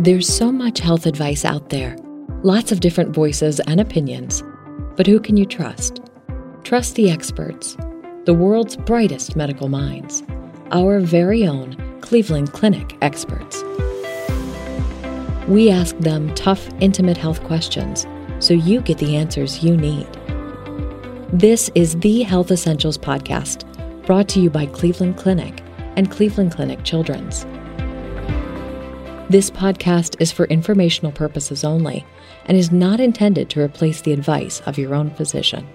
There's so much health advice out there, lots of different voices and opinions. But who can you trust? Trust the experts, the world's brightest medical minds, our very own Cleveland Clinic experts. We ask them tough, intimate health questions so you get the answers you need. This is the Health Essentials Podcast, brought to you by Cleveland Clinic and Cleveland Clinic Children's. This podcast is for informational purposes only and is not intended to replace the advice of your own physician.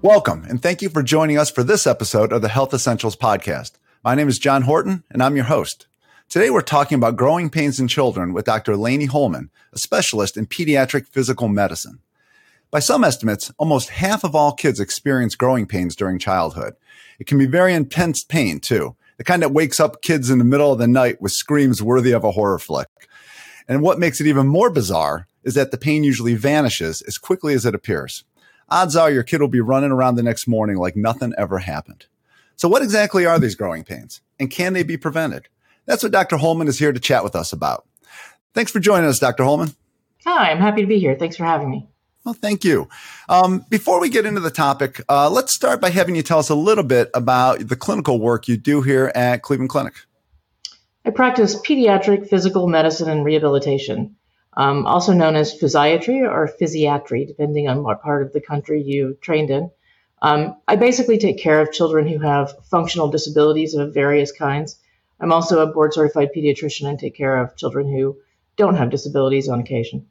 Welcome, and thank you for joining us for this episode of the Health Essentials Podcast. My name is John Horton, and I'm your host. Today, we're talking about growing pains in children with Dr. Lainie Holman, a specialist in pediatric physical medicine. By some estimates, almost half of all kids experience growing pains during childhood. It can be very intense pain, too the kind that wakes up kids in the middle of the night with screams worthy of a horror flick. And what makes it even more bizarre is that the pain usually vanishes as quickly as it appears. Odds are your kid will be running around the next morning like nothing ever happened. So what exactly are these growing pains and can they be prevented? That's what Dr. Holman is here to chat with us about. Thanks for joining us, Dr. Holman. Hi, I'm happy to be here. Thanks for having me. Well, thank you. Um, before we get into the topic, uh, let's start by having you tell us a little bit about the clinical work you do here at Cleveland Clinic. I practice pediatric physical medicine and rehabilitation, um, also known as physiatry or physiatry, depending on what part of the country you trained in. Um, I basically take care of children who have functional disabilities of various kinds. I'm also a board certified pediatrician and take care of children who don't have disabilities on occasion.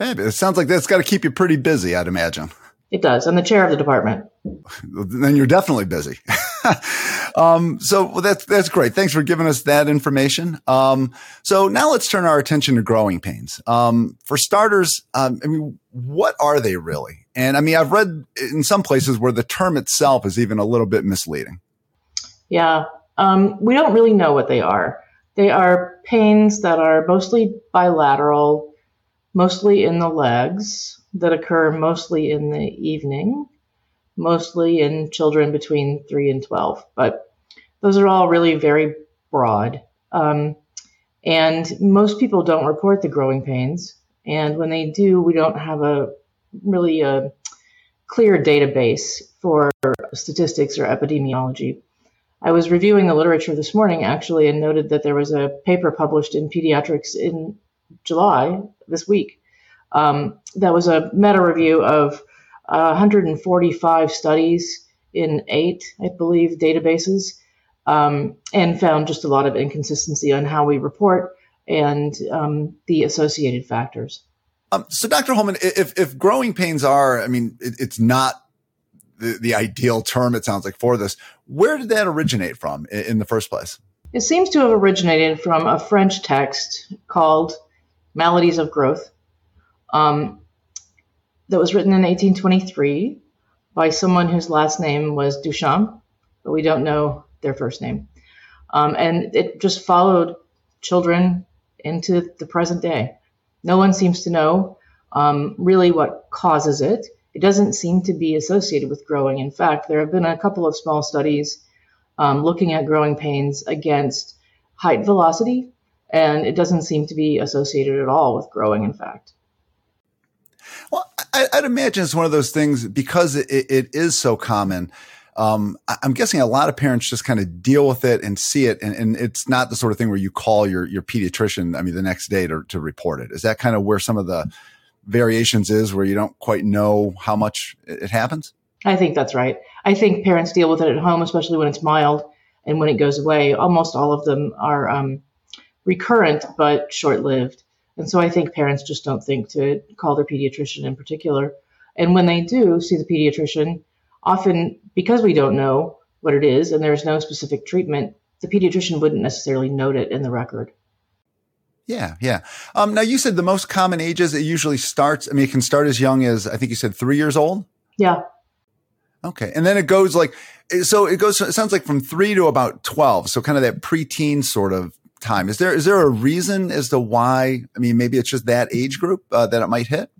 Fabulous. It sounds like that's got to keep you pretty busy, I'd imagine. It does. I'm the chair of the department. then you're definitely busy. um, so well, that's that's great. Thanks for giving us that information. Um, so now let's turn our attention to growing pains. Um, for starters, um, I mean, what are they really? And I mean, I've read in some places where the term itself is even a little bit misleading. Yeah, um, we don't really know what they are. They are pains that are mostly bilateral mostly in the legs, that occur mostly in the evening, mostly in children between 3 and 12. But those are all really very broad. Um, and most people don't report the growing pains. And when they do, we don't have a really a clear database for statistics or epidemiology. I was reviewing the literature this morning actually and noted that there was a paper published in Pediatrics in July this week. Um, that was a meta review of uh, 145 studies in eight, I believe, databases, um, and found just a lot of inconsistency on how we report and um, the associated factors. Um, so, Dr. Holman, if, if growing pains are, I mean, it, it's not the, the ideal term, it sounds like, for this, where did that originate from in, in the first place? It seems to have originated from a French text called Maladies of Growth um, that was written in 1823 by someone whose last name was Duchamp, but we don't know their first name. Um, and it just followed children into the present day. No one seems to know um, really what causes it. It doesn't seem to be associated with growing. In fact, there have been a couple of small studies um, looking at growing pains against height velocity and it doesn't seem to be associated at all with growing, in fact. Well, I, would imagine it's one of those things because it, it is so common. Um, I'm guessing a lot of parents just kind of deal with it and see it, and, and, it's not the sort of thing where you call your your pediatrician. I mean, the next day to, to report it. Is that kind of where some of the variations is, where you don't quite know how much it happens? I think that's right. I think parents deal with it at home, especially when it's mild, and when it goes away. Almost all of them are um, recurrent but short lived. And so I think parents just don't think to call their pediatrician in particular. And when they do see the pediatrician, often because we don't know what it is and there's no specific treatment, the pediatrician wouldn't necessarily note it in the record. Yeah, yeah. Um, now you said the most common ages it usually starts. I mean, it can start as young as I think you said three years old. Yeah. Okay, and then it goes like so. It goes. It sounds like from three to about twelve. So kind of that preteen sort of time. Is there is there a reason as to why? I mean, maybe it's just that age group uh, that it might hit.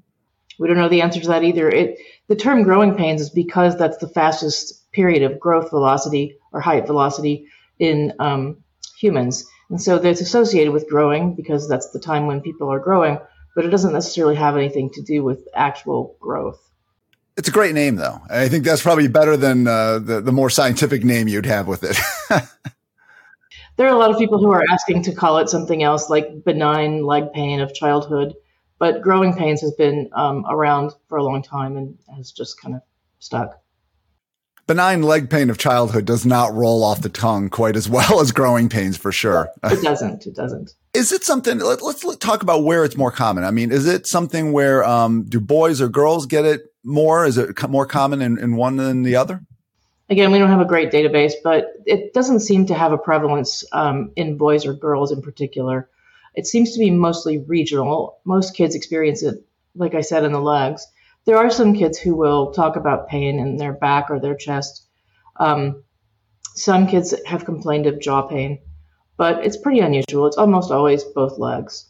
We don't know the answer to that either. It the term growing pains is because that's the fastest period of growth velocity or height velocity in um, humans. And so it's associated with growing because that's the time when people are growing, but it doesn't necessarily have anything to do with actual growth. It's a great name, though. I think that's probably better than uh, the, the more scientific name you'd have with it. there are a lot of people who are asking to call it something else like benign leg pain of childhood, but growing pains has been um, around for a long time and has just kind of stuck benign leg pain of childhood does not roll off the tongue quite as well as growing pains for sure. It doesn't. It doesn't. Is it something? Let, us talk about where it's more common. I mean, is it something where um, do boys or girls get it more? Is it more common in, in one than the other? Again, we don't have a great database, but it doesn't seem to have a prevalence um, in boys or girls in particular. It seems to be mostly regional. Most kids experience it, like I said, in the legs there are some kids who will talk about pain in their back or their chest. Um, some kids have complained of jaw pain, but it's pretty unusual. It's almost always both legs.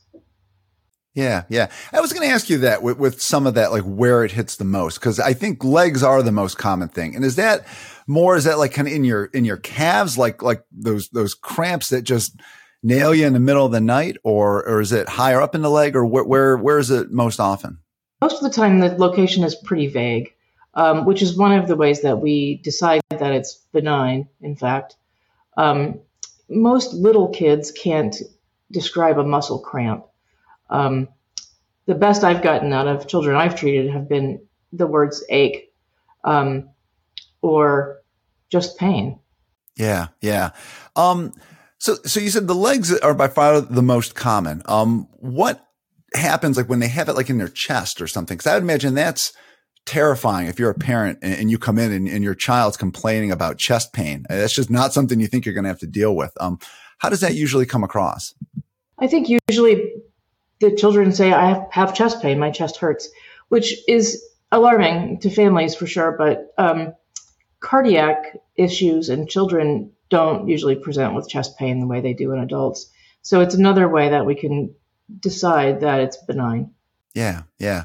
Yeah, yeah. I was going to ask you that with, with some of that, like where it hits the most, because I think legs are the most common thing. And is that more? Is that like kind of in your in your calves, like like those those cramps that just nail you in the middle of the night, or or is it higher up in the leg, or where where, where is it most often? Most of the time, the location is pretty vague, um, which is one of the ways that we decide that it's benign, in fact. Um, most little kids can't describe a muscle cramp. Um, the best I've gotten out of children I've treated have been the words ache um, or just pain. Yeah, yeah. Um, so, so you said the legs are by far the most common. Um, what happens like when they have it like in their chest or something. Cause I would imagine that's terrifying if you're a parent and, and you come in and, and, your child's complaining about chest pain. That's just not something you think you're going to have to deal with. Um, how does that usually come across? I think usually the children say, I have, have chest pain, my chest hurts, which is alarming to families for sure. But um, cardiac issues in children don't usually present with chest pain the way they do in adults. So it's another way that we can decide that it's benign. Yeah, yeah.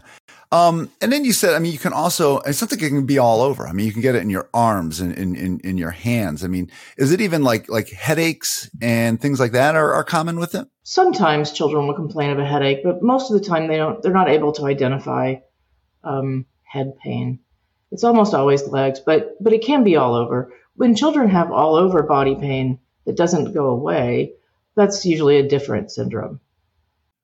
Um, and then you said, I mean, you can also, it's something that can be all over. I mean, you can get it in your arms and in, in, in, your hands. I mean, is it even like, like headaches and things like that are, are common with it? Sometimes children will complain of a headache, but most of the time they don't, they're not able to identify, um, head pain. It's almost always legs, but, but it can be all over. When children have all over body pain that doesn't go away, that's usually a different syndrome.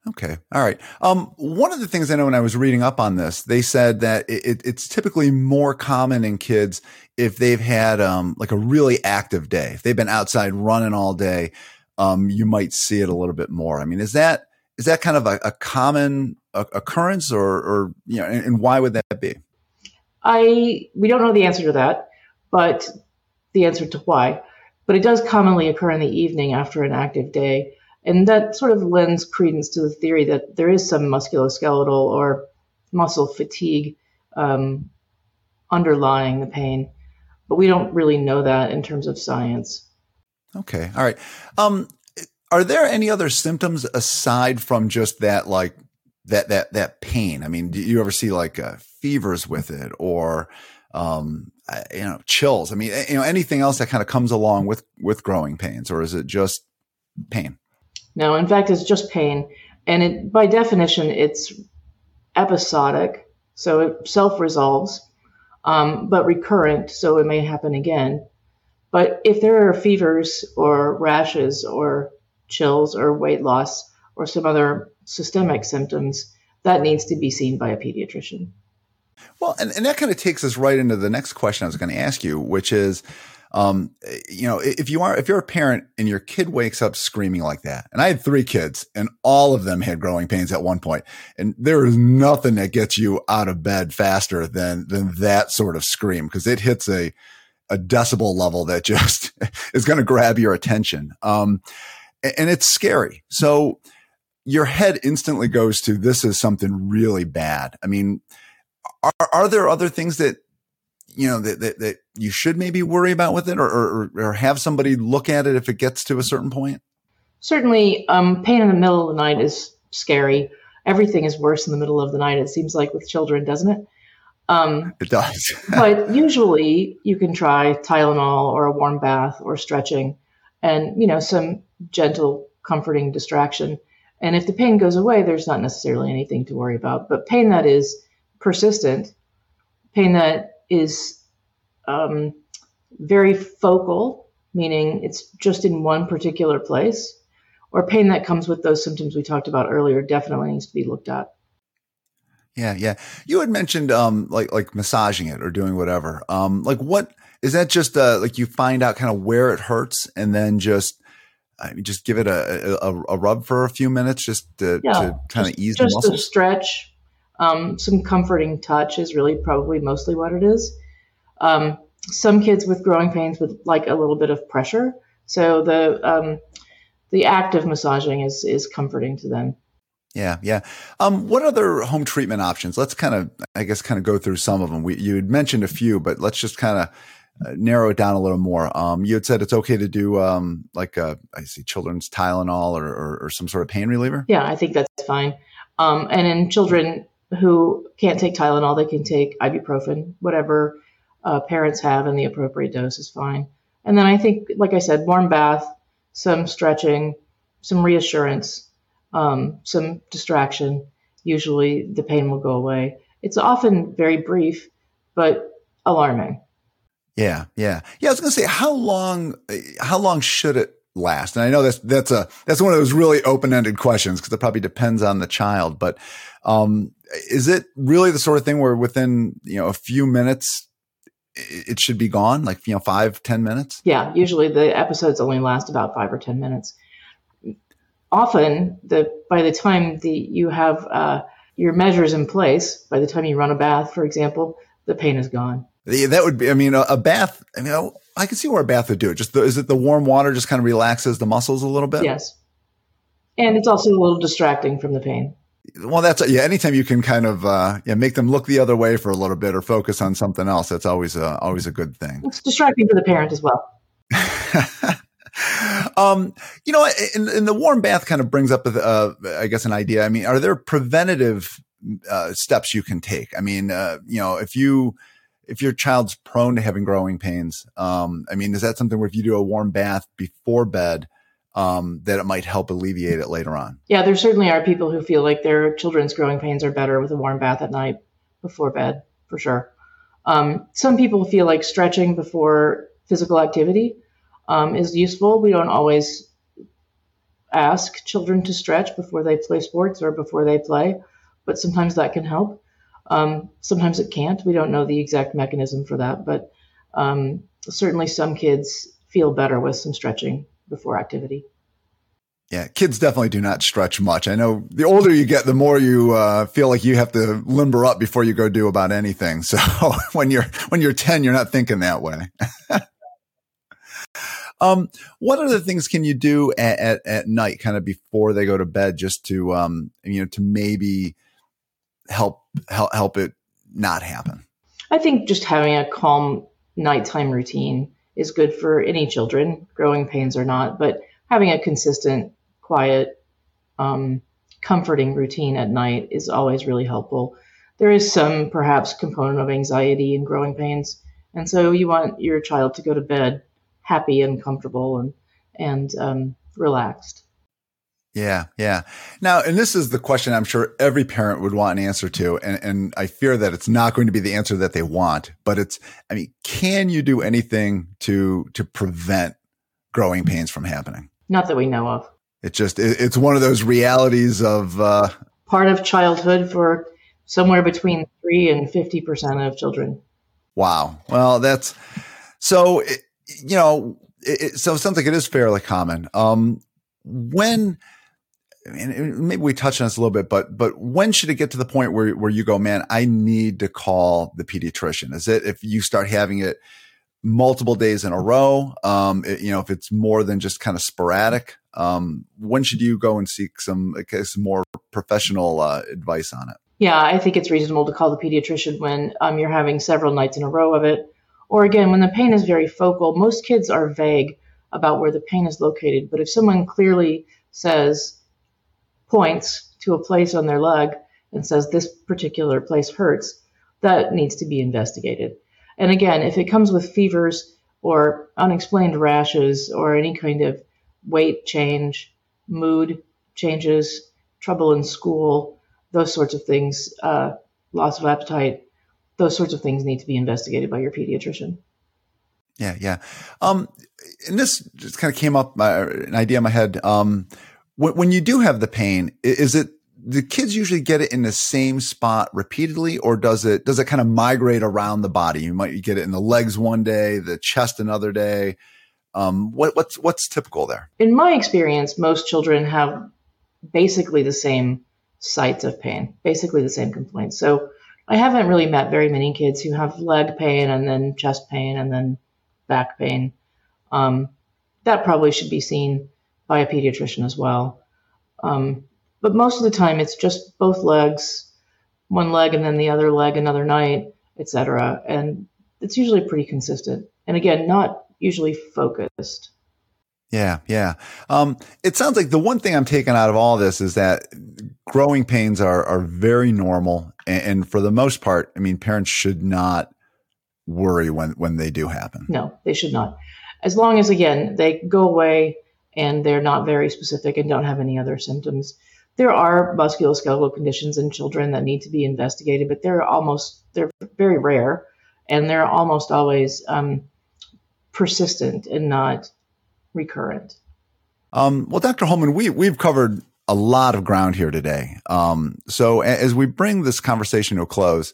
Okay. All right. Um, one of the things I know when I was reading up on this, they said that it, it's typically more common in kids if they've had um, like a really active day. If they've been outside running all day, um, you might see it a little bit more. I mean, is that is that kind of a, a common occurrence, or, or you know, and, and why would that be? I we don't know the answer to that, but the answer to why. But it does commonly occur in the evening after an active day. And that sort of lends credence to the theory that there is some musculoskeletal or muscle fatigue um, underlying the pain. But we don't really know that in terms of science. Okay. All right. Um, are there any other symptoms aside from just that, like that, that, that pain? I mean, do you ever see like uh, fevers with it or, um, you know, chills? I mean, you know, anything else that kind of comes along with, with growing pains or is it just pain? No, in fact, it's just pain. And it, by definition, it's episodic, so it self resolves, um, but recurrent, so it may happen again. But if there are fevers or rashes or chills or weight loss or some other systemic symptoms, that needs to be seen by a pediatrician. Well, and, and that kind of takes us right into the next question I was going to ask you, which is um, you know, if you are, if you're a parent and your kid wakes up screaming like that, and I had three kids and all of them had growing pains at one point, and there is nothing that gets you out of bed faster than, than that sort of scream because it hits a, a decibel level that just is going to grab your attention. Um, and it's scary. So your head instantly goes to this is something really bad. I mean, are, are there other things that you know that, that, that you should maybe worry about with it or, or, or have somebody look at it if it gets to a certain point certainly um, pain in the middle of the night is scary everything is worse in the middle of the night it seems like with children doesn't it um, it does but usually you can try tylenol or a warm bath or stretching and you know some gentle, comforting distraction. And if the pain goes away, there's not necessarily anything to worry about. But pain that is persistent, pain that is um, very focal, meaning it's just in one particular place, or pain that comes with those symptoms we talked about earlier, definitely needs to be looked at. Yeah, yeah. You had mentioned um like like massaging it or doing whatever. Um like what is that just uh like you find out kind of where it hurts and then just I mean, just give it a, a, a rub for a few minutes just to, yeah, to kind of ease just the muscles. a stretch um, some comforting touch is really probably mostly what it is um, some kids with growing pains would like a little bit of pressure so the um, the act of massaging is is comforting to them yeah, yeah. Um, what other home treatment options? Let's kind of, I guess, kind of go through some of them. We, you had mentioned a few, but let's just kind of uh, narrow it down a little more. Um, you had said it's okay to do um, like a, uh, I see children's Tylenol or, or, or, some sort of pain reliever. Yeah, I think that's fine. Um, and in children who can't take Tylenol, they can take ibuprofen, whatever uh, parents have, and the appropriate dose is fine. And then I think, like I said, warm bath, some stretching, some reassurance, um, some distraction. Usually the pain will go away. It's often very brief, but alarming. Yeah, yeah, yeah. I was going to say, how long? How long should it last? And I know that's that's a that's one of those really open ended questions because it probably depends on the child. But um, is it really the sort of thing where within you know a few minutes it should be gone, like you know five ten minutes? Yeah, usually the episodes only last about five or ten minutes. Often, the by the time the you have uh, your measures in place, by the time you run a bath, for example, the pain is gone. That would be, I mean, a, a bath. I mean, I can see where a bath would do it. Just the, is it the warm water just kind of relaxes the muscles a little bit? Yes, and it's also a little distracting from the pain. Well, that's yeah. Anytime you can kind of uh, yeah make them look the other way for a little bit or focus on something else, that's always a, always a good thing. It's distracting for the parent as well. um, you know, in, in, the warm bath kind of brings up, uh, I guess, an idea. I mean, are there preventative uh, steps you can take? I mean, uh, you know, if you if your child's prone to having growing pains, um, I mean, is that something where if you do a warm bath before bed, um, that it might help alleviate it later on? Yeah, there certainly are people who feel like their children's growing pains are better with a warm bath at night before bed, for sure. Um, some people feel like stretching before physical activity um, is useful. We don't always ask children to stretch before they play sports or before they play, but sometimes that can help. Um, sometimes it can't. We don't know the exact mechanism for that, but um, certainly some kids feel better with some stretching before activity. Yeah, kids definitely do not stretch much. I know the older you get, the more you uh, feel like you have to limber up before you go do about anything. So when you're when you're ten, you're not thinking that way. um, what other things can you do at, at, at night, kind of before they go to bed, just to um, you know, to maybe help help help it not happen? I think just having a calm nighttime routine is good for any children, growing pains or not, but having a consistent, quiet, um, comforting routine at night is always really helpful. There is some perhaps component of anxiety in growing pains, and so you want your child to go to bed happy and comfortable and and um, relaxed. Yeah, yeah. Now, and this is the question I'm sure every parent would want an answer to. And, and I fear that it's not going to be the answer that they want, but it's, I mean, can you do anything to, to prevent growing pains from happening? Not that we know of. It just, it, it's one of those realities of, uh, part of childhood for somewhere between three and 50% of children. Wow. Well, that's so, it, you know, it, so it sounds like it is fairly common. Um, when, and maybe we touched on this a little bit, but but when should it get to the point where where you go, man, I need to call the pediatrician? Is it if you start having it multiple days in a row? Um, it, you know, if it's more than just kind of sporadic, um, when should you go and seek some, some more professional uh, advice on it? Yeah, I think it's reasonable to call the pediatrician when um, you're having several nights in a row of it, or again when the pain is very focal. Most kids are vague about where the pain is located, but if someone clearly says points to a place on their leg and says this particular place hurts, that needs to be investigated. And again, if it comes with fevers or unexplained rashes or any kind of weight change, mood changes, trouble in school, those sorts of things, uh, loss of appetite, those sorts of things need to be investigated by your pediatrician. Yeah, yeah. Um, and this just kind of came up, uh, an idea in my head. Um, when you do have the pain, is it the kids usually get it in the same spot repeatedly, or does it does it kind of migrate around the body? You might get it in the legs one day, the chest another day. Um, what, what's what's typical there? In my experience, most children have basically the same sites of pain, basically the same complaints. So I haven't really met very many kids who have leg pain and then chest pain and then back pain. Um, that probably should be seen by a pediatrician as well. Um, but most of the time, it's just both legs, one leg and then the other leg another night, etc. And it's usually pretty consistent. And again, not usually focused. Yeah, yeah. Um, it sounds like the one thing I'm taking out of all this is that growing pains are are very normal, and, and, for the most part, I mean, parents should not worry when when they do happen. No, they should not. As long as again they go away and they're not very specific and don't have any other symptoms. There are musculoskeletal conditions in children that need to be investigated, but they're almost they're very rare, and they're almost always um, persistent and not recurrent. Um, well, Dr. Holman, we we've covered a lot of ground here today. Um, so as we bring this conversation to a close,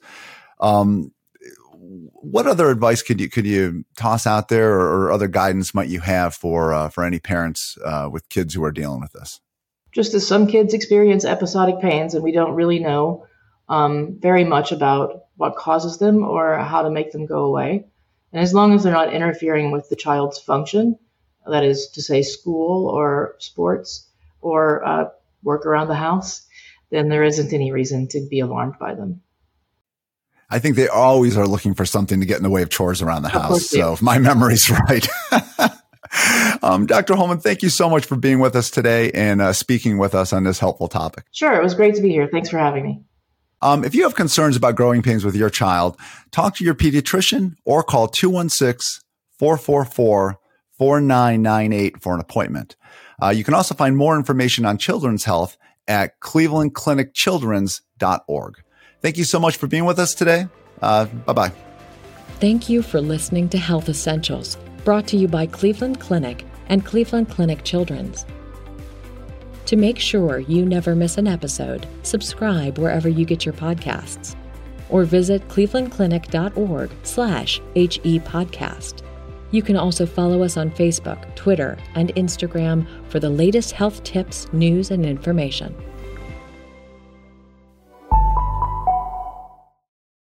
um, what other advice could you could you toss out there, or, or other guidance might you have for uh, for any parents uh, with kids who are dealing with this? Just as some kids experience episodic pains, and we don't really know um, very much about what causes them or how to make them go away. And as long as they're not interfering with the child's function, that is to say, school or sports or uh, work around the house, then there isn't any reason to be alarmed by them. I think they always are looking for something to get in the way of chores around the house. So if my memory's right. um, Dr. Holman, thank you so much for being with us today and uh, speaking with us on this helpful topic. Sure. It was great to be here. Thanks for having me. Um, if you have concerns about growing pains with your child, talk to your pediatrician or call 216 444 4998 for an appointment. Uh, you can also find more information on children's health at clevelandclinicchildren's.org. Thank you so much for being with us today. Uh, bye bye. Thank you for listening to Health Essentials, brought to you by Cleveland Clinic and Cleveland Clinic Children's. To make sure you never miss an episode, subscribe wherever you get your podcasts or visit clevelandclinic.org slash HE podcast. You can also follow us on Facebook, Twitter, and Instagram for the latest health tips, news, and information.